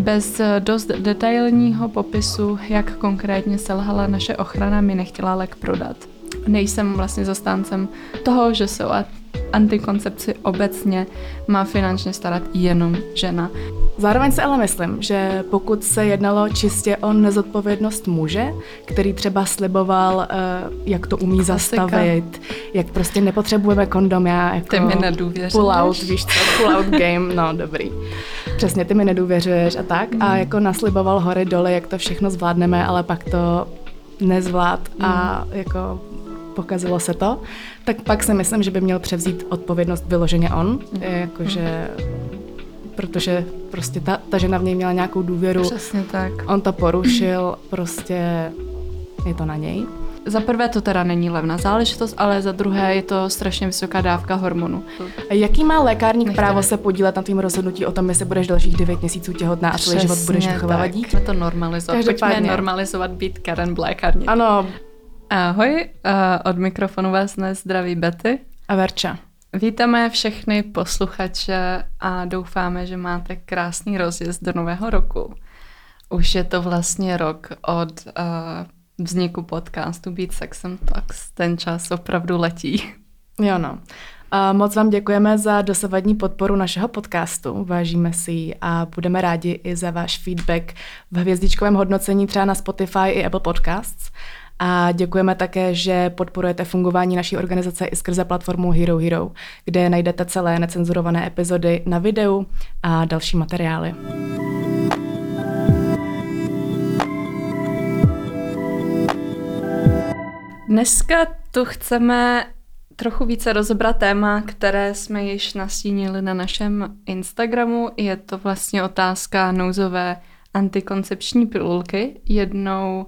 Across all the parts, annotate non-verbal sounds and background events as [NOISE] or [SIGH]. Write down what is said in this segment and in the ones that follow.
Bez eh, dost detailního popisu, jak konkrétně selhala naše ochrana, mi nechtěla lek prodat. Nejsem vlastně zastáncem toho, že o antikoncepci obecně má finančně starat jenom žena. Zároveň se ale myslím, že pokud se jednalo čistě o nezodpovědnost muže, který třeba sliboval, eh, jak to umí Klasika. zastavit, jak prostě nepotřebujeme kondom, já jako ty mi nedůvěřuješ. pull out, víš co, pull out game, no dobrý. Přesně, ty mi nedůvěřuješ a tak. Mm. A jako nasliboval hory doly, jak to všechno zvládneme, ale pak to nezvlád mm. a jako pokazilo se to, tak pak si myslím, že by měl převzít odpovědnost vyloženě on, mm. jakože protože prostě ta, ta žena v něj měla nějakou důvěru. Přesně tak. On to porušil, prostě je to na něj. Za prvé to teda není levná záležitost, ale za druhé je to strašně vysoká dávka hormonu. Jaký má lékárník Nechtěli. právo se podílet na tvým rozhodnutí o tom, jestli budeš dalších 9 měsíců těhotná a celý život budeš vychovávat dítě? To normalizovat. Pojďme normalizovat být Karen v lékárně. Ano. Ahoj, od mikrofonu vás dnes zdraví Betty. A Verča. Vítáme všechny posluchače a doufáme, že máte krásný rozjezd do nového roku. Už je to vlastně rok od uh, vzniku podcastu Beat Sex and Talks. Ten čas opravdu letí. Jo no. A moc vám děkujeme za dosavadní podporu našeho podcastu, vážíme si ji a budeme rádi i za váš feedback v hvězdičkovém hodnocení třeba na Spotify i Apple Podcasts. A děkujeme také, že podporujete fungování naší organizace i skrze platformu Hero Hero, kde najdete celé necenzurované epizody na videu a další materiály. Dneska tu chceme trochu více rozebrat téma, které jsme již nastínili na našem Instagramu. Je to vlastně otázka nouzové antikoncepční pilulky. Jednou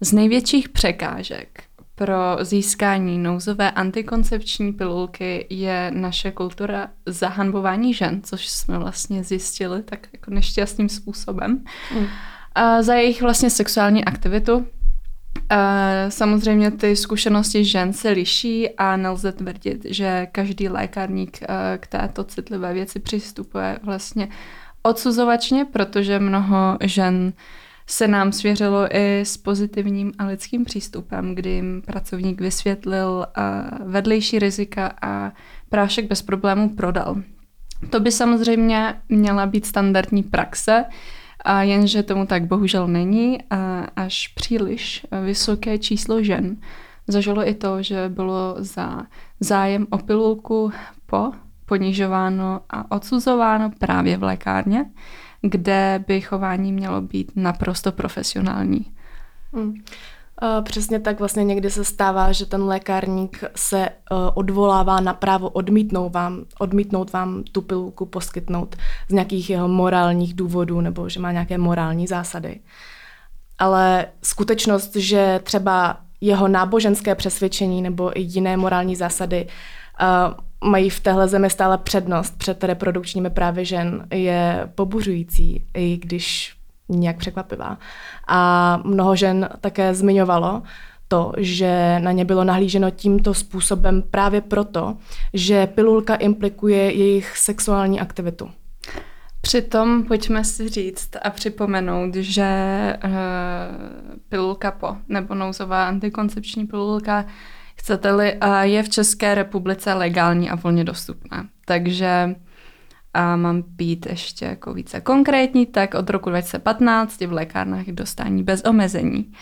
z největších překážek pro získání nouzové antikoncepční pilulky je naše kultura zahanbování žen, což jsme vlastně zjistili tak jako nešťastným způsobem. Mm. A za jejich vlastně sexuální aktivitu. A samozřejmě ty zkušenosti žen se liší a nelze tvrdit, že každý lékárník k této citlivé věci přistupuje vlastně odsuzovačně, protože mnoho žen se nám svěřilo i s pozitivním a lidským přístupem, kdy jim pracovník vysvětlil vedlejší rizika a prášek bez problémů prodal. To by samozřejmě měla být standardní praxe, a jenže tomu tak bohužel není a až příliš vysoké číslo žen zažilo i to, že bylo za zájem o pilulku po ponižováno a odsuzováno právě v lékárně kde by chování mělo být naprosto profesionální. Hmm. Přesně tak vlastně někdy se stává, že ten lékárník se e, odvolává na právo odmítnout vám, odmítnout vám tu pilulku poskytnout z nějakých jeho morálních důvodů nebo že má nějaké morální zásady. Ale skutečnost, že třeba jeho náboženské přesvědčení nebo i jiné morální zásady mají v téhle zemi stále přednost před reprodukčními právy žen, je pobuřující, i když nějak překvapivá. A mnoho žen také zmiňovalo to, že na ně bylo nahlíženo tímto způsobem právě proto, že pilulka implikuje jejich sexuální aktivitu. Přitom pojďme si říct a připomenout, že uh, pilulka po nebo nouzová antikoncepční pilulka chcete-li, je v České republice legální a volně dostupná. Takže a mám být ještě jako více konkrétní, tak od roku 2015 je v lékárnách dostání bez omezení.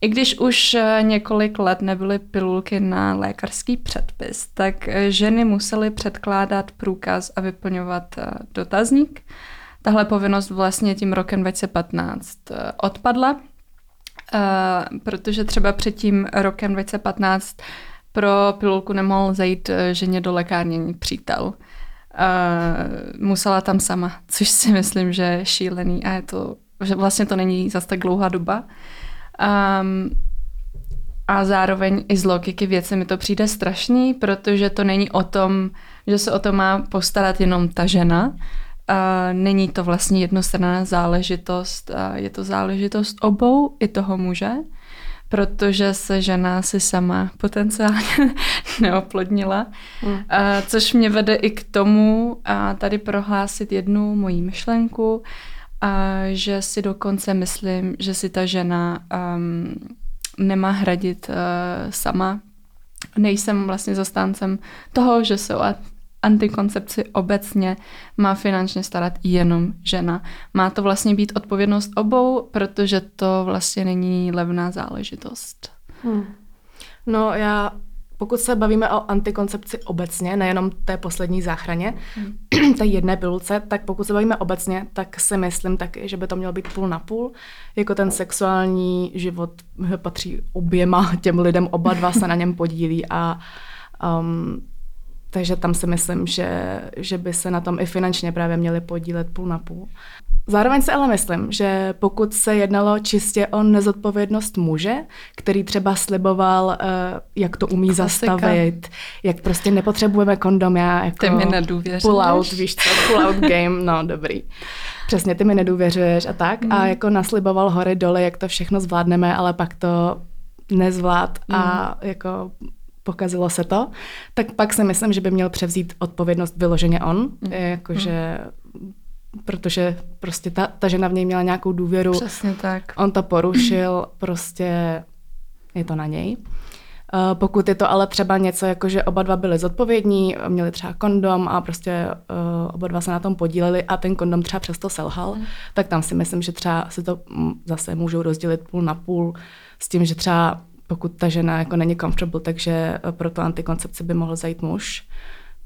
I když už e, několik let nebyly pilulky na lékařský předpis, tak e, ženy musely předkládat průkaz a vyplňovat e, dotazník. Tahle povinnost vlastně tím rokem 2015 odpadla, protože třeba před tím rokem 2015 pro pilulku nemohl zajít eh, ženě do lékárně přítel. Uh, musela tam sama, což si myslím, že je šílený a je to, že vlastně to není zase tak dlouhá doba. Um, a zároveň i z logiky věci mi to přijde strašný, protože to není o tom, že se o to má postarat jenom ta žena. Uh, není to vlastně jednostranná záležitost, uh, je to záležitost obou i toho muže protože se žena si sama potenciálně [LAUGHS] neoplodnila. Hmm. což mě vede i k tomu a tady prohlásit jednu moji myšlenku a že si dokonce myslím, že si ta žena um, nemá hradit uh, sama. Nejsem vlastně zastáncem toho, že se o antikoncepci obecně má finančně starat jenom žena. Má to vlastně být odpovědnost obou, protože to vlastně není levná záležitost. Hmm. No já pokud se bavíme o antikoncepci obecně, nejenom té poslední záchraně, hmm. [CLEARS THROAT] té jedné pilulce, tak pokud se bavíme obecně, tak si myslím taky, že by to mělo být půl na půl. Jako ten sexuální život patří oběma těm lidem, oba dva se na něm podílí a um, takže tam si myslím, že, že by se na tom i finančně právě měli podílet půl na půl. Zároveň si ale myslím, že pokud se jednalo čistě o nezodpovědnost muže, který třeba sliboval, uh, jak to umí Klasika. zastavit, jak prostě nepotřebujeme kondom, já jako ty mi pull out, víš co, pull out game, no dobrý. Přesně, ty mi nedůvěřuješ a tak. Mm. A mhm. jako nasliboval hory dole, jak to všechno zvládneme, ale pak to nezvlád mm. a mhm. jako pokazilo se to, tak pak si myslím, že by měl převzít odpovědnost vyloženě on, mm. jakože mm protože prostě ta, ta žena v něj měla nějakou důvěru. Přesně tak. On to porušil, prostě je to na něj. Uh, pokud je to ale třeba něco, jako že oba dva byli zodpovědní, měli třeba kondom a prostě uh, oba dva se na tom podíleli a ten kondom třeba přesto selhal, mm. tak tam si myslím, že třeba si to zase můžou rozdělit půl na půl s tím, že třeba pokud ta žena jako není comfortable, takže eh, pro to antikoncepci by mohl zajít muž.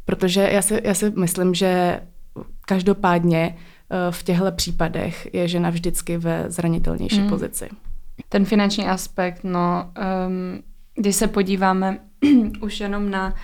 Protože já si, já si myslím, že každopádně eh, v těchto případech je žena vždycky ve zranitelnější mm. pozici. Ten finanční aspekt, no, um, když se podíváme [CLEARS THROAT] už jenom na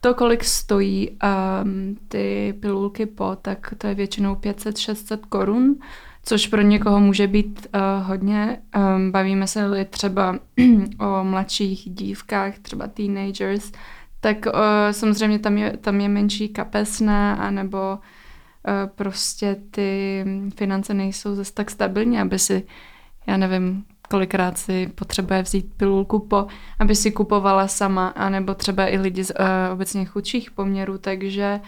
to, kolik stojí um, ty pilulky po, tak to je většinou 500-600 korun, což pro někoho může být uh, hodně. Um, bavíme se třeba [CLEARS THROAT] o mladších dívkách, třeba teenagers, tak uh, samozřejmě tam je, tam je menší kapesné, anebo Eh, prostě ty finance nejsou zase tak stabilní, aby si, já nevím, kolikrát si potřebuje vzít pilulku po, aby si kupovala sama, anebo třeba i lidi z uh, obecně chudších poměrů, takže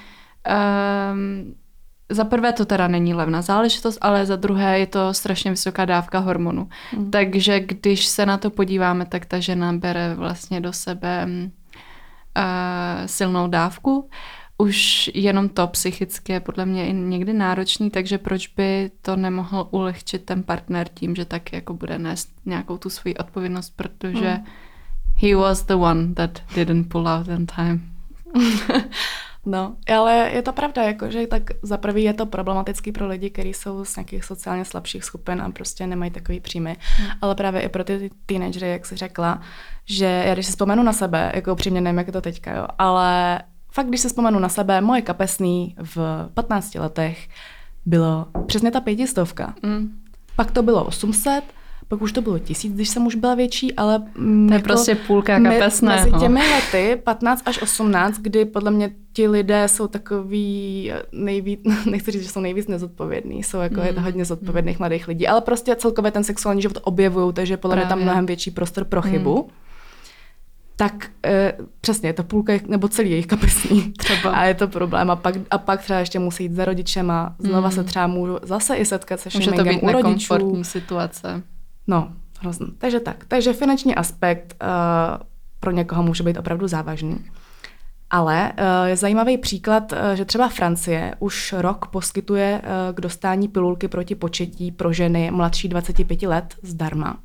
um, za prvé to teda není levná záležitost, ale za druhé je to strašně vysoká dávka hormonu. Mm. Takže když se na to podíváme, tak ta žena bere vlastně do sebe uh, silnou dávku už jenom to psychicky je podle mě i někdy náročný, takže proč by to nemohl ulehčit ten partner tím, že tak jako bude nést nějakou tu svoji odpovědnost, protože mm. he was the one that didn't pull out in time. [LAUGHS] No, ale je to pravda, jako, že tak za prvý je to problematický pro lidi, kteří jsou z nějakých sociálně slabších skupin a prostě nemají takový příjmy, mm. ale právě i pro ty teenagery, jak jsi řekla, že já když si vzpomenu na sebe, jako upřímně nevím, jak je to teďka, jo, ale fakt, když se vzpomenu na sebe, moje kapesný v 15 letech bylo přesně ta pětistovka. Mm. Pak to bylo 800, pak už to bylo tisíc, když jsem už byla větší, ale... To je jako prostě půlka kapesného. Mezi těmi lety, 15 až 18, kdy podle mě ti lidé jsou takový nejvíc, [LAUGHS] nechci říct, že jsou nejvíc nezodpovědní, jsou jako mm. hodně zodpovědných mladých lidí, ale prostě celkově ten sexuální život objevují, takže podle Právě. mě tam mnohem větší prostor pro chybu. Mm tak e, přesně, je to půlka nebo celý jejich kapesní. Třeba. A je to problém. A pak, a pak třeba ještě musí jít za rodičem a znova mm. se třeba můžu zase i setkat se Může to být rodičů. situace. No, hrozný. Takže tak. Takže finanční aspekt uh, pro někoho může být opravdu závažný. Ale uh, je zajímavý příklad, uh, že třeba Francie už rok poskytuje uh, k dostání pilulky proti početí pro ženy mladší 25 let zdarma.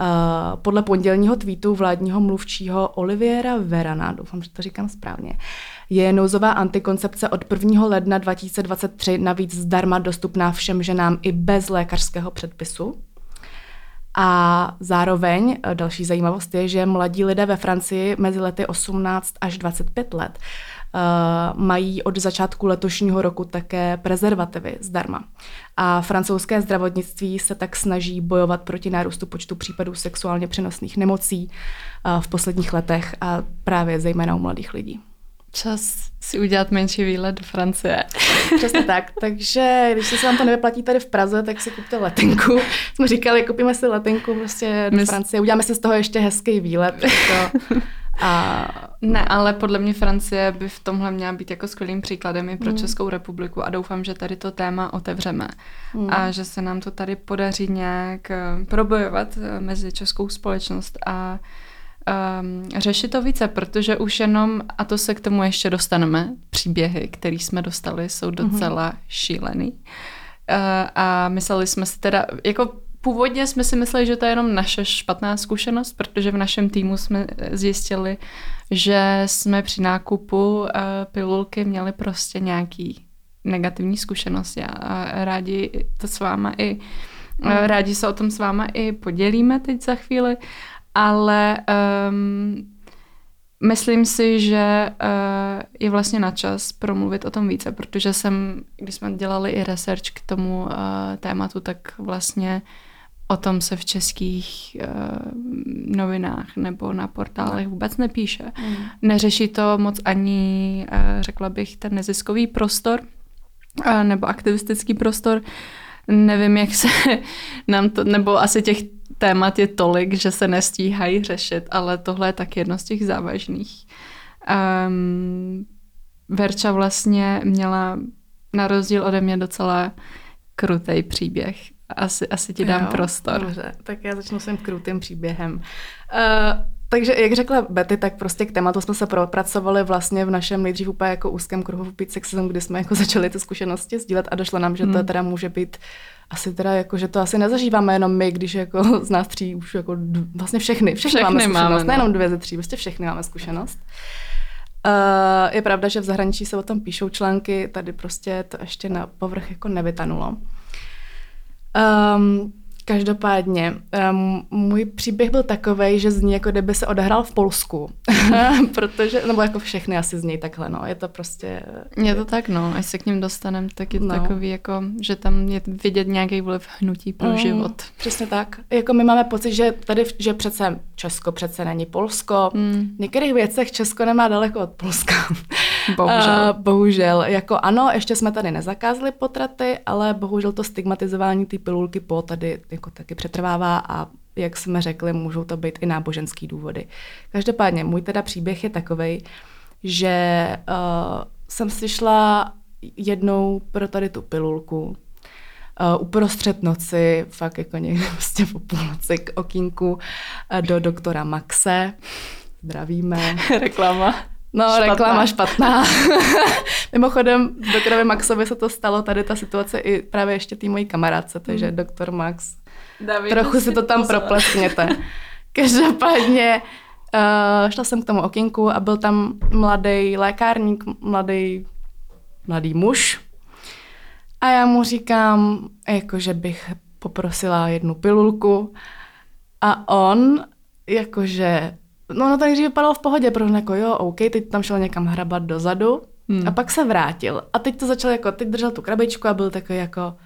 Uh, podle pondělního tweetu vládního mluvčího Oliviera Verana, doufám, že to říkám správně, je nouzová antikoncepce od 1. ledna 2023 navíc zdarma dostupná všem ženám i bez lékařského předpisu. A zároveň eh, další zajímavost je, že mladí lidé ve Francii mezi lety 18 až 25 let uh, mají od začátku letošního roku také prezervativy zdarma. A francouzské zdravotnictví se tak snaží bojovat proti nárůstu počtu případů sexuálně přenosných nemocí uh, v posledních letech a právě zejména u mladých lidí. Čas si udělat menší výlet do Francie. [LAUGHS] Přesně tak. Takže když se vám to nevyplatí tady v Praze, tak si kupte letenku. Jsme říkali, kupíme si letenku prostě do My Francie, uděláme si z toho ještě hezký výlet. Jako, [LAUGHS] A... Ne, ale podle mě Francie by v tomhle měla být jako skvělým příkladem i pro hmm. Českou republiku a doufám, že tady to téma otevřeme hmm. a že se nám to tady podaří nějak eh, probojovat eh, mezi českou společnost a um, řešit to více, protože už jenom, a to se k tomu ještě dostaneme, příběhy, které jsme dostali, jsou mhm. docela mm-hmm. šílený. Uh, a mysleli jsme si teda, jako původně jsme si mysleli, že to je jenom naše špatná zkušenost, protože v našem týmu jsme zjistili, že jsme při nákupu uh, pilulky měli prostě nějaký negativní zkušenosti a rádi to s váma i mm. rádi se o tom s váma i podělíme teď za chvíli ale um, myslím si, že uh, je vlastně na čas promluvit o tom více, protože jsem, když jsme dělali i research k tomu uh, tématu, tak vlastně o tom se v českých uh, novinách nebo na portálech no. vůbec nepíše. Mm. Neřeší to moc ani, uh, řekla bych, ten neziskový prostor uh, nebo aktivistický prostor. Nevím, jak se [LAUGHS] nám to, nebo asi těch témat je tolik, že se nestíhají řešit, ale tohle je tak jedno z těch závažných. Um, Verča vlastně měla na rozdíl ode mě docela krutý příběh. Asi, asi ti dám jo, prostor. Dobře, tak já začnu svým krutým příběhem. Uh, takže jak řekla Betty, tak prostě k tématu jsme se propracovali vlastně v našem nejdřív úplně jako úzkém kruhu v Pete Sexism, kdy jsme jako [LAUGHS] začali ty zkušenosti sdílet a došlo nám, že to hmm. teda může být asi teda jako, že to asi nezažíváme jenom my, když jako [LAUGHS] z nás tří už jako vlastně všechny, všechny, všechny máme zkušenost, máme, no. nejenom dvě ze tří, prostě všechny máme zkušenost. Uh, je pravda, že v zahraničí se o tom píšou články, tady prostě to ještě na povrch jako nevytanulo. Um, Každopádně, um, můj příběh byl takový, že zní jako kdyby se odehrál v Polsku, [LAUGHS] protože, nebo jako všechny asi zní takhle, no, je to prostě... Je to tak, no, až se k ním dostaneme, tak je to no. takový, jako, že tam je vidět nějaký vliv hnutí pro mm, život. Přesně tak. Jako my máme pocit, že tady, že přece Česko přece není Polsko, mm. v některých věcech Česko nemá daleko od Polska. [LAUGHS] Bohužel. Uh, bohužel. Jako ano, ještě jsme tady nezakázali potraty, ale bohužel to stigmatizování té pilulky po tady jako taky přetrvává a jak jsme řekli, můžou to být i náboženský důvody. Každopádně můj teda příběh je takový, že uh, jsem si šla jednou pro tady tu pilulku, uh, uprostřed noci, fakt jako někde [LAUGHS] prostě po půlnoci k okínku uh, do doktora Maxe. Zdravíme. [LAUGHS] Reklama. No, špatná. reklama špatná. [LAUGHS] Mimochodem, doktorovi Maxovi se to stalo, tady ta situace i právě ještě té mojí kamarádce, takže hmm. doktor Max, David, trochu si to tam pozor. propleskněte. [LAUGHS] Každopádně uh, šla jsem k tomu okinku a byl tam mladý lékárník, mladý, mladý muž. A já mu říkám, jako že bych poprosila jednu pilulku. A on, jakože No, no takže vypadal v pohodě, protože jako jo, OK, teď tam šel někam hrabat dozadu hmm. a pak se vrátil. A teď to začal jako, teď držel tu krabičku a byl takový jako,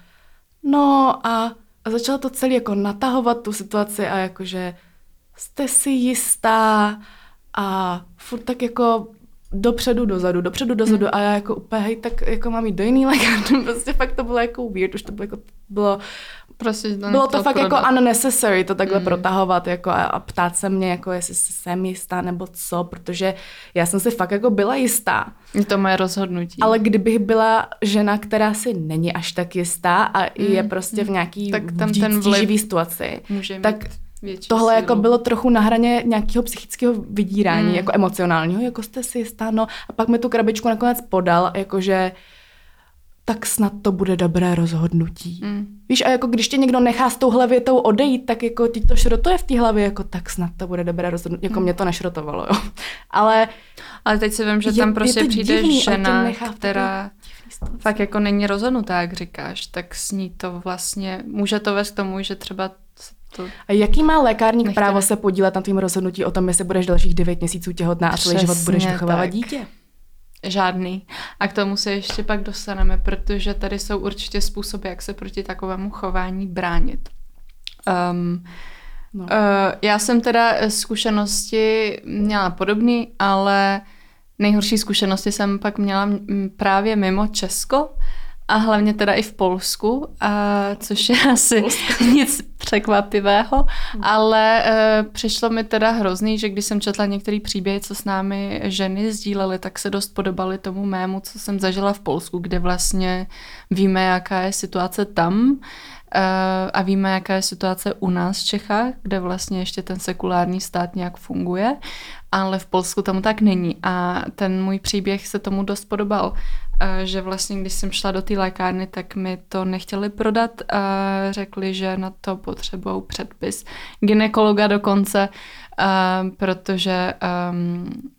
no a, a začal to celý jako natahovat tu situaci a jakože jste si jistá a furt tak jako dopředu, dozadu, dopředu, dozadu hmm. a já jako úplně, hej, tak jako mám jít do jiný [LAUGHS] lékárny, prostě fakt to bylo jako weird, už to bylo jako, bylo Prostě to Bylo to fakt prodat. jako unnecessary to takhle mm. protahovat jako a, a ptát se mě, jako jestli jsem jistá nebo co, protože já jsem si fakt jako byla jistá. Je to moje rozhodnutí. Ale kdybych byla žena, která si není až tak jistá a mm. je prostě v nějaký tak tam ten vliv situaci, tak tohle jako sílu. jako bylo trochu na hraně nějakého psychického vydírání, mm. jako emocionálního, jako jste si jistá, no a pak mi tu krabičku nakonec podal, jakože tak snad to bude dobré rozhodnutí. Mm. Víš, a jako když tě někdo nechá s touhle větou odejít, tak jako ti to šrotuje v té hlavě, jako tak snad to bude dobré rozhodnutí. Jako mm. mě to nešrotovalo, jo. [LAUGHS] Ale, ale teď si vím, že je, tam prostě přijde divný, žena, která fakt jako není rozhodnutá, jak říkáš, tak s ní to vlastně, může to vést k tomu, že třeba to a jaký má lékárník nechtěli. právo se podílet na tvým rozhodnutí o tom, jestli budeš dalších 9 měsíců těhotná a celý život budeš vychovávat dítě? Žádný. A k tomu se ještě pak dostaneme, protože tady jsou určitě způsoby, jak se proti takovému chování bránit. Um, no. uh, já jsem teda zkušenosti měla podobný, ale nejhorší zkušenosti jsem pak měla právě mimo Česko a hlavně teda i v Polsku, a, což je asi [LAUGHS] nic překvapivého, ale e, přišlo mi teda hrozný, že když jsem četla některé příběhy, co s námi ženy sdílely, tak se dost podobaly tomu mému, co jsem zažila v Polsku, kde vlastně víme, jaká je situace tam e, a víme, jaká je situace u nás v Čechách, kde vlastně ještě ten sekulární stát nějak funguje, ale v Polsku tomu tak není. A ten můj příběh se tomu dost podobal že vlastně, když jsem šla do té lékárny, tak mi to nechtěli prodat a řekli, že na to potřebují předpis ginekologa dokonce, protože um,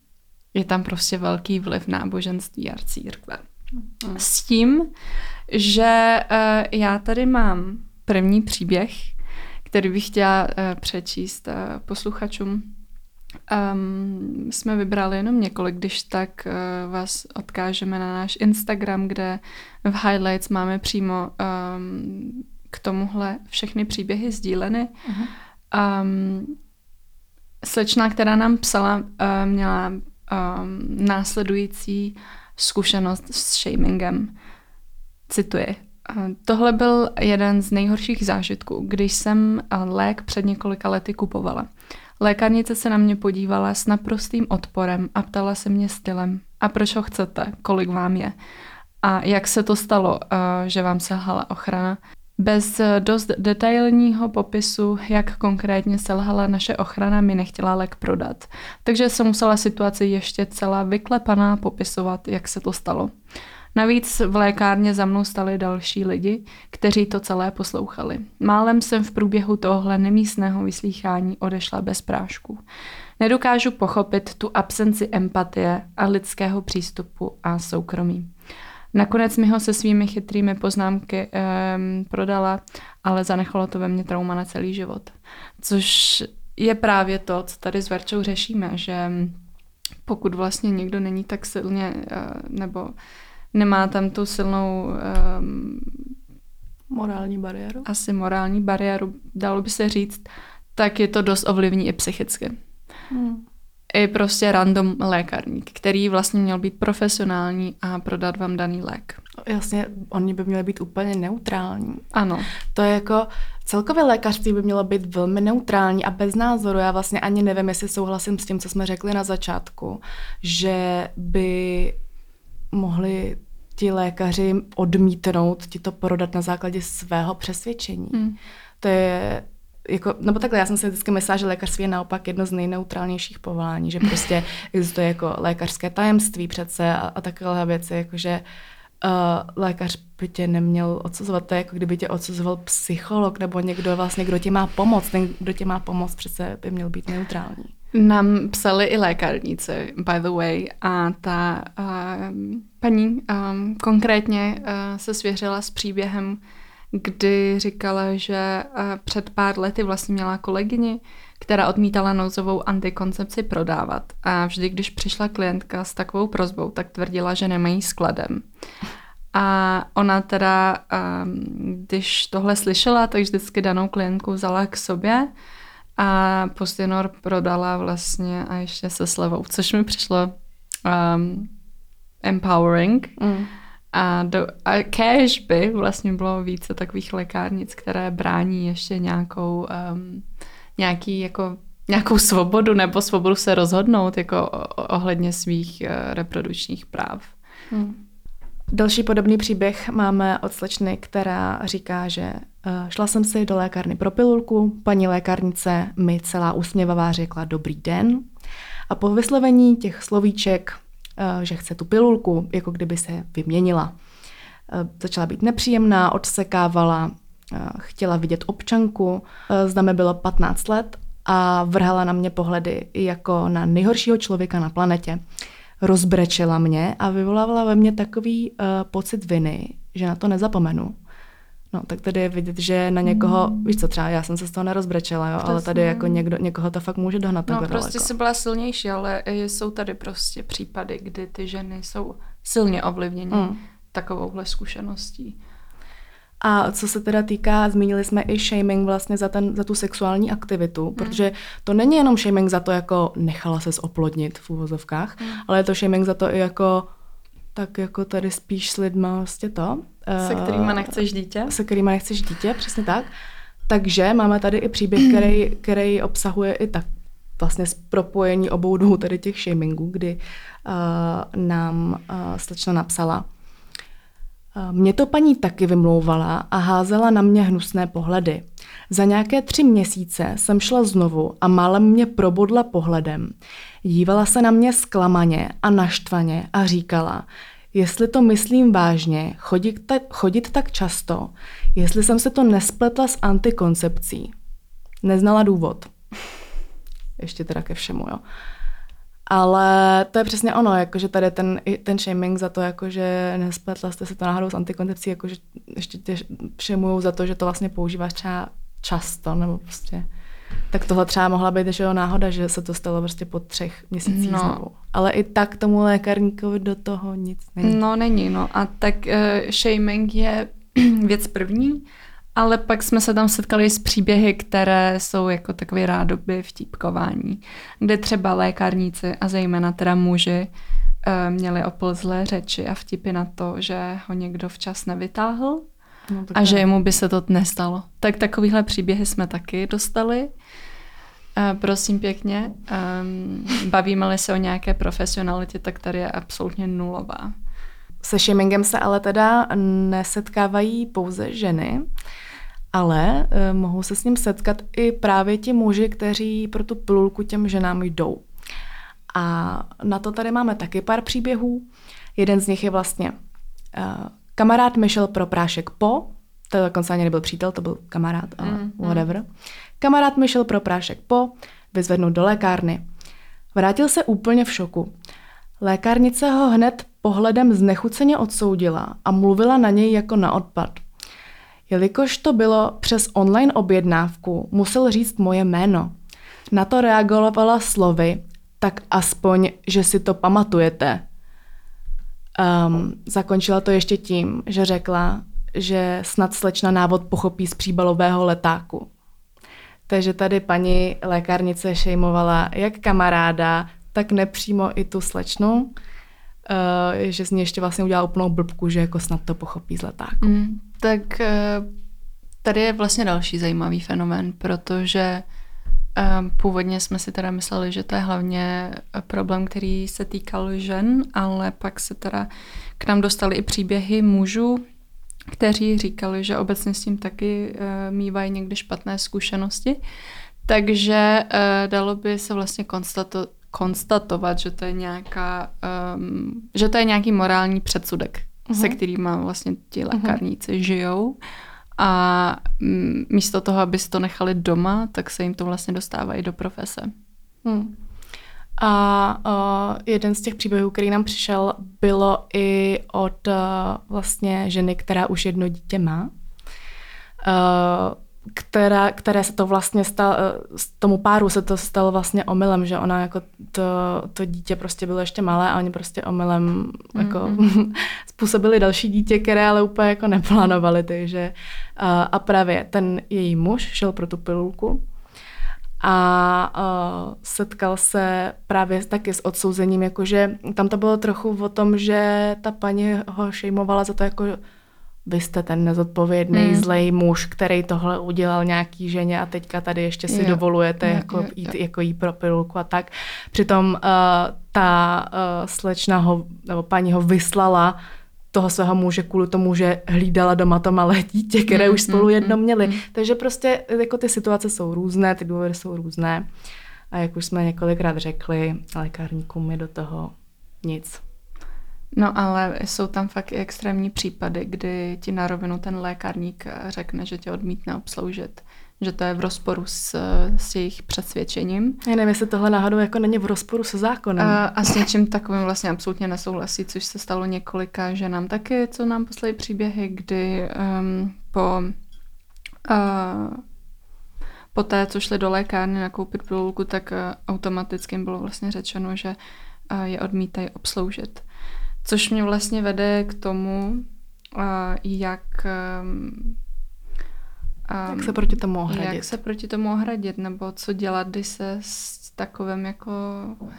je tam prostě velký vliv náboženství a církve. Hmm. S tím, že já tady mám první příběh, který bych chtěla přečíst posluchačům. Um, jsme vybrali jenom několik, když tak uh, vás odkážeme na náš Instagram, kde v highlights máme přímo um, k tomuhle všechny příběhy sdíleny. Uh-huh. Um, slečna, která nám psala, uh, měla um, následující zkušenost s shamingem. Cituji. Tohle byl jeden z nejhorších zážitků, když jsem lék před několika lety kupovala. Lékárnice se na mě podívala s naprostým odporem a ptala se mě stylem. A proč ho chcete? Kolik vám je? A jak se to stalo, eh, že vám selhala ochrana? Bez dost detailního popisu, jak konkrétně selhala naše ochrana, mi nechtěla lék prodat. Takže jsem musela situaci ještě celá vyklepaná popisovat, jak se to stalo. Navíc v lékárně za mnou stali další lidi, kteří to celé poslouchali. Málem jsem v průběhu tohle nemístného vyslýchání odešla bez prášku. Nedokážu pochopit tu absenci empatie a lidského přístupu a soukromí. Nakonec mi ho se svými chytrými poznámky um, prodala, ale zanechalo to ve mně trauma na celý život. Což je právě to, co tady s Verčou řešíme, že pokud vlastně někdo není tak silně uh, nebo nemá tam tu silnou um, morální bariéru. Asi morální bariéru, dalo by se říct, tak je to dost ovlivní i psychicky. Hmm. I prostě random lékárník, který vlastně měl být profesionální a prodat vám daný lék. Jasně, oni by měli být úplně neutrální. Ano. To je jako, celkově lékařství by mělo být velmi neutrální a bez názoru. Já vlastně ani nevím, jestli souhlasím s tím, co jsme řekli na začátku, že by mohli ti lékaři odmítnout ti to prodat na základě svého přesvědčení. Hmm. To je jako, nebo takhle, já jsem si vždycky myslela, že lékařství je naopak jedno z nejneutrálnějších povolání, že prostě [LAUGHS] existuje jako lékařské tajemství přece a, a takové věci, jakože uh, lékař by tě neměl odsuzovat, to je jako kdyby tě odsuzoval psycholog nebo někdo vlastně, kdo ti má pomoct, ten, kdo ti má pomoct, přece by měl být neutrální. Nám psali i lékárníci, by the way, a ta uh, paní um, konkrétně uh, se svěřila s příběhem, kdy říkala, že uh, před pár lety vlastně měla kolegyni, která odmítala nouzovou antikoncepci prodávat. A vždy, když přišla klientka s takovou prozbou, tak tvrdila, že nemají skladem. A ona teda, um, když tohle slyšela, tak vždycky danou klientku vzala k sobě a Postinor prodala vlastně a ještě se slevou, což mi přišlo um, empowering. Mm. A, do, a cash by vlastně bylo více takových lékárnic, které brání ještě nějakou, um, nějaký jako nějakou svobodu nebo svobodu se rozhodnout jako ohledně svých uh, reprodukčních práv. Hmm. Další podobný příběh máme od slečny, která říká, že šla jsem si do lékárny pro pilulku, paní lékárnice mi celá usměvavá řekla dobrý den a po vyslovení těch slovíček, uh, že chce tu pilulku, jako kdyby se vyměnila. Uh, začala být nepříjemná, odsekávala, chtěla vidět občanku, zda mi bylo 15 let a vrhala na mě pohledy jako na nejhoršího člověka na planetě rozbrečela mě a vyvolávala ve mně takový pocit viny, že na to nezapomenu. No, tak tady je vidět, že na někoho, mm. víš co, třeba já jsem se z toho nerozbrečela, jo, ale tady jako někdo, někoho to fakt může dohnat No, prostě jsi byla silnější, ale jsou tady prostě případy, kdy ty ženy jsou silně ovlivněny mm. takovouhle zkušeností. A co se teda týká, zmínili jsme i shaming vlastně za, ten, za tu sexuální aktivitu, mm. protože to není jenom shaming za to, jako nechala se oplodnit v úvozovkách, mm. ale je to shaming za to i jako tak jako tady spíš s lidma vlastně to. Se kterými nechceš dítě? Se kterými nechceš dítě, přesně tak. Takže máme tady i příběh, [CLEARS THROAT] který, který obsahuje i tak vlastně propojení obou dvou tady těch shamingů, kdy uh, nám uh, slečna napsala, mě to paní taky vymlouvala a házela na mě hnusné pohledy. Za nějaké tři měsíce jsem šla znovu a málem mě probodla pohledem. Dívala se na mě zklamaně a naštvaně a říkala, jestli to myslím vážně, chodit, ta, chodit tak často, jestli jsem se to nespletla s antikoncepcí. Neznala důvod. [LAUGHS] Ještě teda ke všemu, jo. Ale to je přesně ono, jakože tady ten, ten shaming za to, jakože nespletla jste se to náhodou s antikoncepcí, jakože ještě tě za to, že to vlastně používáš třeba často, nebo prostě tak tohle třeba mohla být že jo, náhoda, že se to stalo prostě po třech měsících no. znovu. Ale i tak tomu lékarníkovi do toho nic není. No není, no. A tak uh, shaming je [CLEARS THROAT] věc první, ale pak jsme se tam setkali s příběhy, které jsou jako takové rádoby vtípkování, kde třeba lékárníci a zejména teda muži uh, měli opolzlé řeči a vtipy na to, že ho někdo včas nevytáhl no, a že mu by se to nestalo. Tak takovýhle příběhy jsme taky dostali. Uh, prosím pěkně, um, bavíme-li se o nějaké profesionalitě, tak tady je absolutně nulová. Se shamingem se ale teda nesetkávají pouze ženy, ale uh, mohou se s ním setkat i právě ti muži, kteří pro tu pilulku těm ženám jdou. A na to tady máme taky pár příběhů. Jeden z nich je vlastně uh, kamarád mi šel pro prášek po, to dokonce ani nebyl přítel, to byl kamarád, uh, mm, whatever. Mm. Kamarád mi šel pro prášek po, vyzvednout do lékárny. Vrátil se úplně v šoku. Lékárnice ho hned pohledem znechuceně odsoudila a mluvila na něj jako na odpad. Jelikož to bylo přes online objednávku, musel říct moje jméno. Na to reagovala slovy, tak aspoň, že si to pamatujete. Um, zakončila to ještě tím, že řekla, že snad slečna návod pochopí z příbalového letáku. Takže tady paní lékárnice šejmovala jak kamaráda, tak nepřímo i tu slečnu, uh, že z ní ještě vlastně udělala úplnou blbku, že jako snad to pochopí z letáku. Mm, tak uh, tady je vlastně další zajímavý fenomén, protože um, původně jsme si teda mysleli, že to je hlavně problém, který se týkal žen, ale pak se teda k nám dostali i příběhy mužů, kteří říkali, že obecně s tím taky uh, mývají někdy špatné zkušenosti. Takže uh, dalo by se vlastně konstato- konstatovat, že to je nějaká, um, že to je nějaký morální předsudek, uh-huh. se kterým vlastně ti mhm. lékárníci uh-huh. žijou. A mm, místo toho, aby si to nechali doma, tak se jim to vlastně dostává i do profese. Hmm. A uh, jeden z těch příběhů, který nám přišel, bylo i od uh, vlastně ženy, která už jedno dítě má, uh, která, které se to vlastně stalo, uh, tomu páru se to stalo vlastně omylem, že ona jako to, to dítě prostě bylo ještě malé a oni prostě omylem mm-hmm. jako [LAUGHS] způsobili další dítě, které ale úplně jako neplánovali, takže uh, a právě ten její muž šel pro tu pilulku a uh, setkal se právě taky s odsouzením, jakože tam to bylo trochu o tom, že ta paní ho šejmovala za to, jako vy jste ten nezodpovědný, hmm. zlej muž, který tohle udělal nějaký ženě a teďka tady ještě si jo. dovolujete jo, jako, jo, jít, jo. jako jí pro pilulku a tak. Přitom uh, ta uh, slečna ho, nebo paní ho vyslala toho svého muže kvůli tomu, že hlídala doma to malé dítě, které mm, už spolu mm, jedno mm, měli. Mm. Takže prostě jako ty situace jsou různé, ty důvody jsou různé. A jak už jsme několikrát řekli, lékárníkům je do toho nic. No ale jsou tam fakt i extrémní případy, kdy ti na rovinu ten lékárník řekne, že tě odmítne obsloužit že to je v rozporu s, s jejich přesvědčením. Já nevím, jestli tohle náhodou jako není v rozporu se zákonem. A, a s něčím takovým vlastně absolutně nesouhlasí, což se stalo několika ženám taky, co nám poslali příběhy, kdy um, po uh, po té, co šli do lékárny nakoupit pilulku, tak uh, automaticky jim bylo vlastně řečeno, že uh, je odmítají obsloužit. Což mě vlastně vede k tomu, uh, jak um, jak se proti tomu ohradit? Jak se proti tomu ohradit, nebo co dělat, když se s takovým jako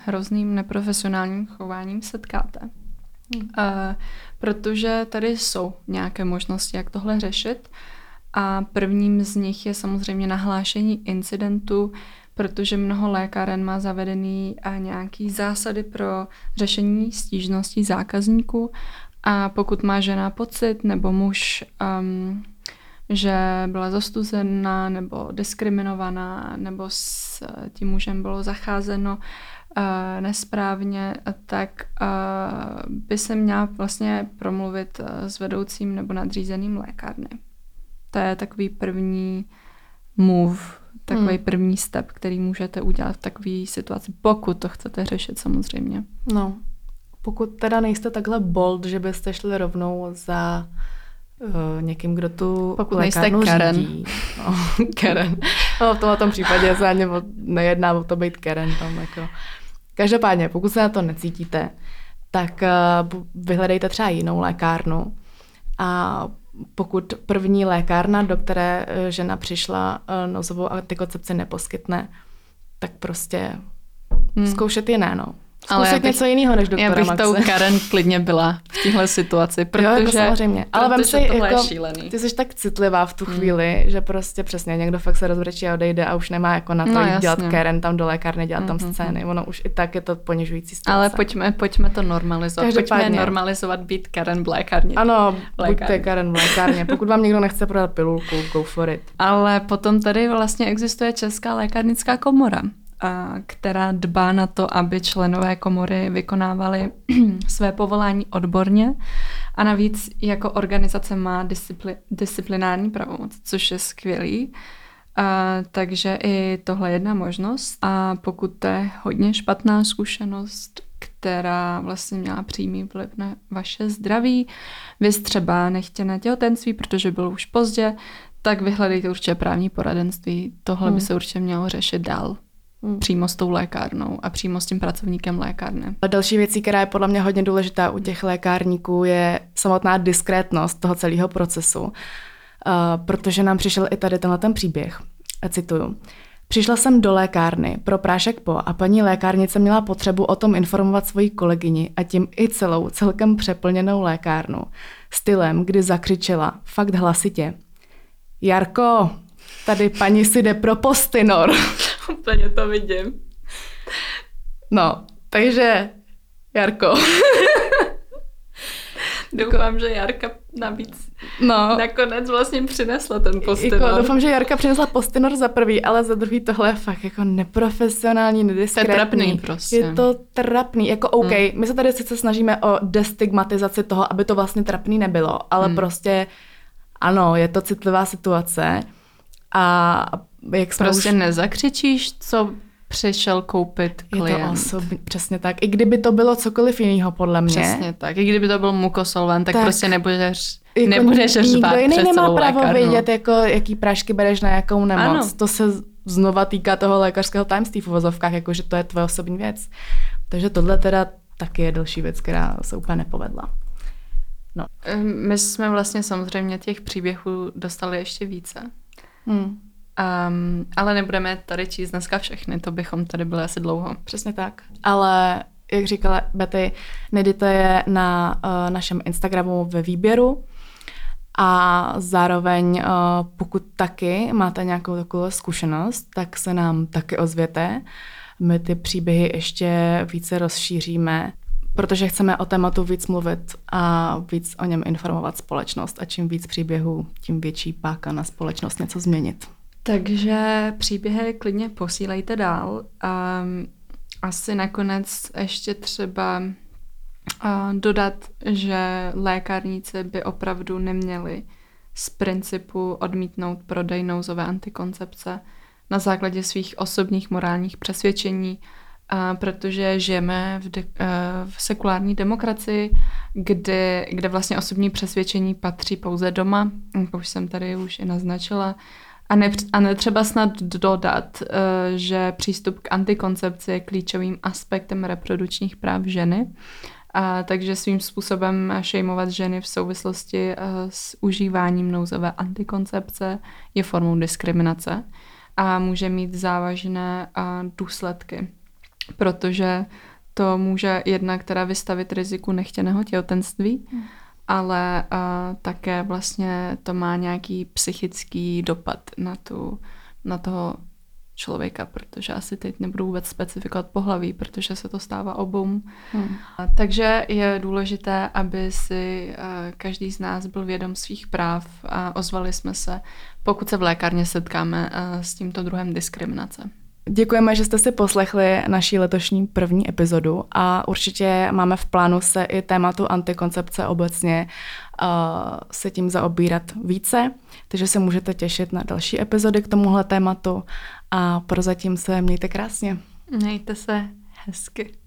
hrozným neprofesionálním chováním setkáte? Hmm. Uh, protože tady jsou nějaké možnosti, jak tohle řešit. A prvním z nich je samozřejmě nahlášení incidentu, protože mnoho lékáren má zavedený a nějaký zásady pro řešení stížností zákazníků a pokud má žena pocit nebo muž, um, že byla zastuzená nebo diskriminovaná nebo s tím mužem bylo zacházeno uh, nesprávně, tak uh, by se měla vlastně promluvit uh, s vedoucím nebo nadřízeným lékárny. To je takový první move, takový hmm. první step, který můžete udělat v takové situaci, pokud to chcete řešit samozřejmě. No, pokud teda nejste takhle bold, že byste šli rovnou za uh, někým, kdo tu Pokud nejste Karen. Řídí. No, [LAUGHS] Karen. No, v tomhle tom případě se ani nejedná o to být Karen. Tam jako. Každopádně, pokud se na to necítíte, tak uh, vyhledejte třeba jinou lékárnu a pokud první lékárna, do které eh, žena přišla, nozovou antikoncepci neposkytne, tak prostě hmm. zkoušet jiné, no. Ale bych, něco jiného než doktora Já bych Maxe. tou Karen klidně byla v téhle situaci, protože, jo, jako samozřejmě. Ale vem si, jako, šílený. ty jsi tak citlivá v tu hmm. chvíli, hmm. že prostě přesně někdo fakt se rozbrečí a odejde a už nemá jako na to no, jít dělat Karen tam do lékárny, dělat mm-hmm. tam hmm, scény. Hmm. Ono už i tak je to ponižující situace. Ale pojďme, pojďme to normalizovat. Každopádně. Pojďme normalizovat být Karen v lékárně. Ano, buďte Karen v lékárně. Pokud vám někdo nechce prodat pilulku, go for it. Ale potom tady vlastně existuje Česká lékárnická komora která dbá na to, aby členové komory vykonávali [CLEARS THROAT] své povolání odborně a navíc jako organizace má discipli- disciplinární pravomoc, což je skvělý. A, takže i tohle je jedna možnost. A pokud to je hodně špatná zkušenost, která vlastně měla přímý vliv na vaše zdraví, vy třeba nechtěné těhotenství, protože bylo už pozdě, tak vyhledejte určitě právní poradenství. Tohle hmm. by se určitě mělo řešit dál hmm. přímo s tou lékárnou a přímo s tím pracovníkem lékárny. A další věcí, která je podle mě hodně důležitá u těch lékárníků, je samotná diskrétnost toho celého procesu. Uh, protože nám přišel i tady tenhle ten příběh. A cituju. Přišla jsem do lékárny pro prášek po a paní lékárnice měla potřebu o tom informovat svoji kolegyni a tím i celou celkem přeplněnou lékárnu. Stylem, kdy zakřičela, fakt hlasitě. Jarko, tady paní si jde pro postinor. [LAUGHS] Úplně to vidím. No, takže Jarko. [LAUGHS] Doufám, že Jarka navíc no. nakonec vlastně přinesla ten postinor. Jako, doufám, že Jarka přinesla postinor za prvý, ale za druhý tohle je fakt jako neprofesionální, nediskrétní. To je trapný prostě. Je to trapný. Jako OK, hmm. my se tady sice snažíme o destigmatizaci toho, aby to vlastně trapný nebylo, ale hmm. prostě ano, je to citlivá situace a jak jsme Prostě už... nezakřičíš, co přišel koupit klient. Je to osobní, přesně tak. I kdyby to bylo cokoliv jiného, podle mě. Přesně tak. I kdyby to byl mukosolvent, tak, tak prostě nebudeš, jako nebudeš řvát jiný nemá právo lékárnu. vědět, jako, jaký prášky bereš na jakou nemoc. Ano. To se znova týká toho lékařského tajemství v uvozovkách, jako že to je tvoje osobní věc. Takže tohle teda taky je další věc, která se úplně nepovedla. No. My jsme vlastně samozřejmě těch příběhů dostali ještě více. Hmm. Um, ale nebudeme tady číst dneska všechny, to bychom tady byli asi dlouho. Přesně tak. Ale jak říkala Betty, najdete je na uh, našem Instagramu ve výběru a zároveň uh, pokud taky máte nějakou takovou zkušenost, tak se nám taky ozvěte. My ty příběhy ještě více rozšíříme, protože chceme o tématu víc mluvit a víc o něm informovat společnost. A čím víc příběhů, tím větší páka na společnost něco změnit. Takže příběhy klidně posílejte dál. A asi nakonec ještě třeba dodat, že lékárníci by opravdu neměli z principu odmítnout prodej nouzové antikoncepce na základě svých osobních morálních přesvědčení, a protože žijeme v, de, v sekulární demokracii, kde, kde vlastně osobní přesvědčení patří pouze doma, jak už jsem tady už i naznačila, a, ne, a netřeba snad dodat, uh, že přístup k antikoncepci je klíčovým aspektem reprodukčních práv ženy. A takže svým způsobem šejmovat ženy v souvislosti uh, s užíváním nouzové antikoncepce je formou diskriminace a může mít závažné důsledky, protože to může jedna, která vystavit riziku nechtěného těhotenství, hmm. ale uh, také vlastně to má nějaký psychický dopad na, tu, na toho člověka, protože asi teď nebudu vůbec specifikovat pohlaví, protože se to stává obou. Hmm. Takže je důležité, aby si každý z nás byl vědom svých práv a ozvali jsme se, pokud se v lékárně setkáme s tímto druhem diskriminace. Děkujeme, že jste si poslechli naší letošní první epizodu a určitě máme v plánu se i tématu antikoncepce obecně uh, se tím zaobírat více, takže se můžete těšit na další epizody k tomuhle tématu a prozatím se mějte krásně. Mějte se hezky.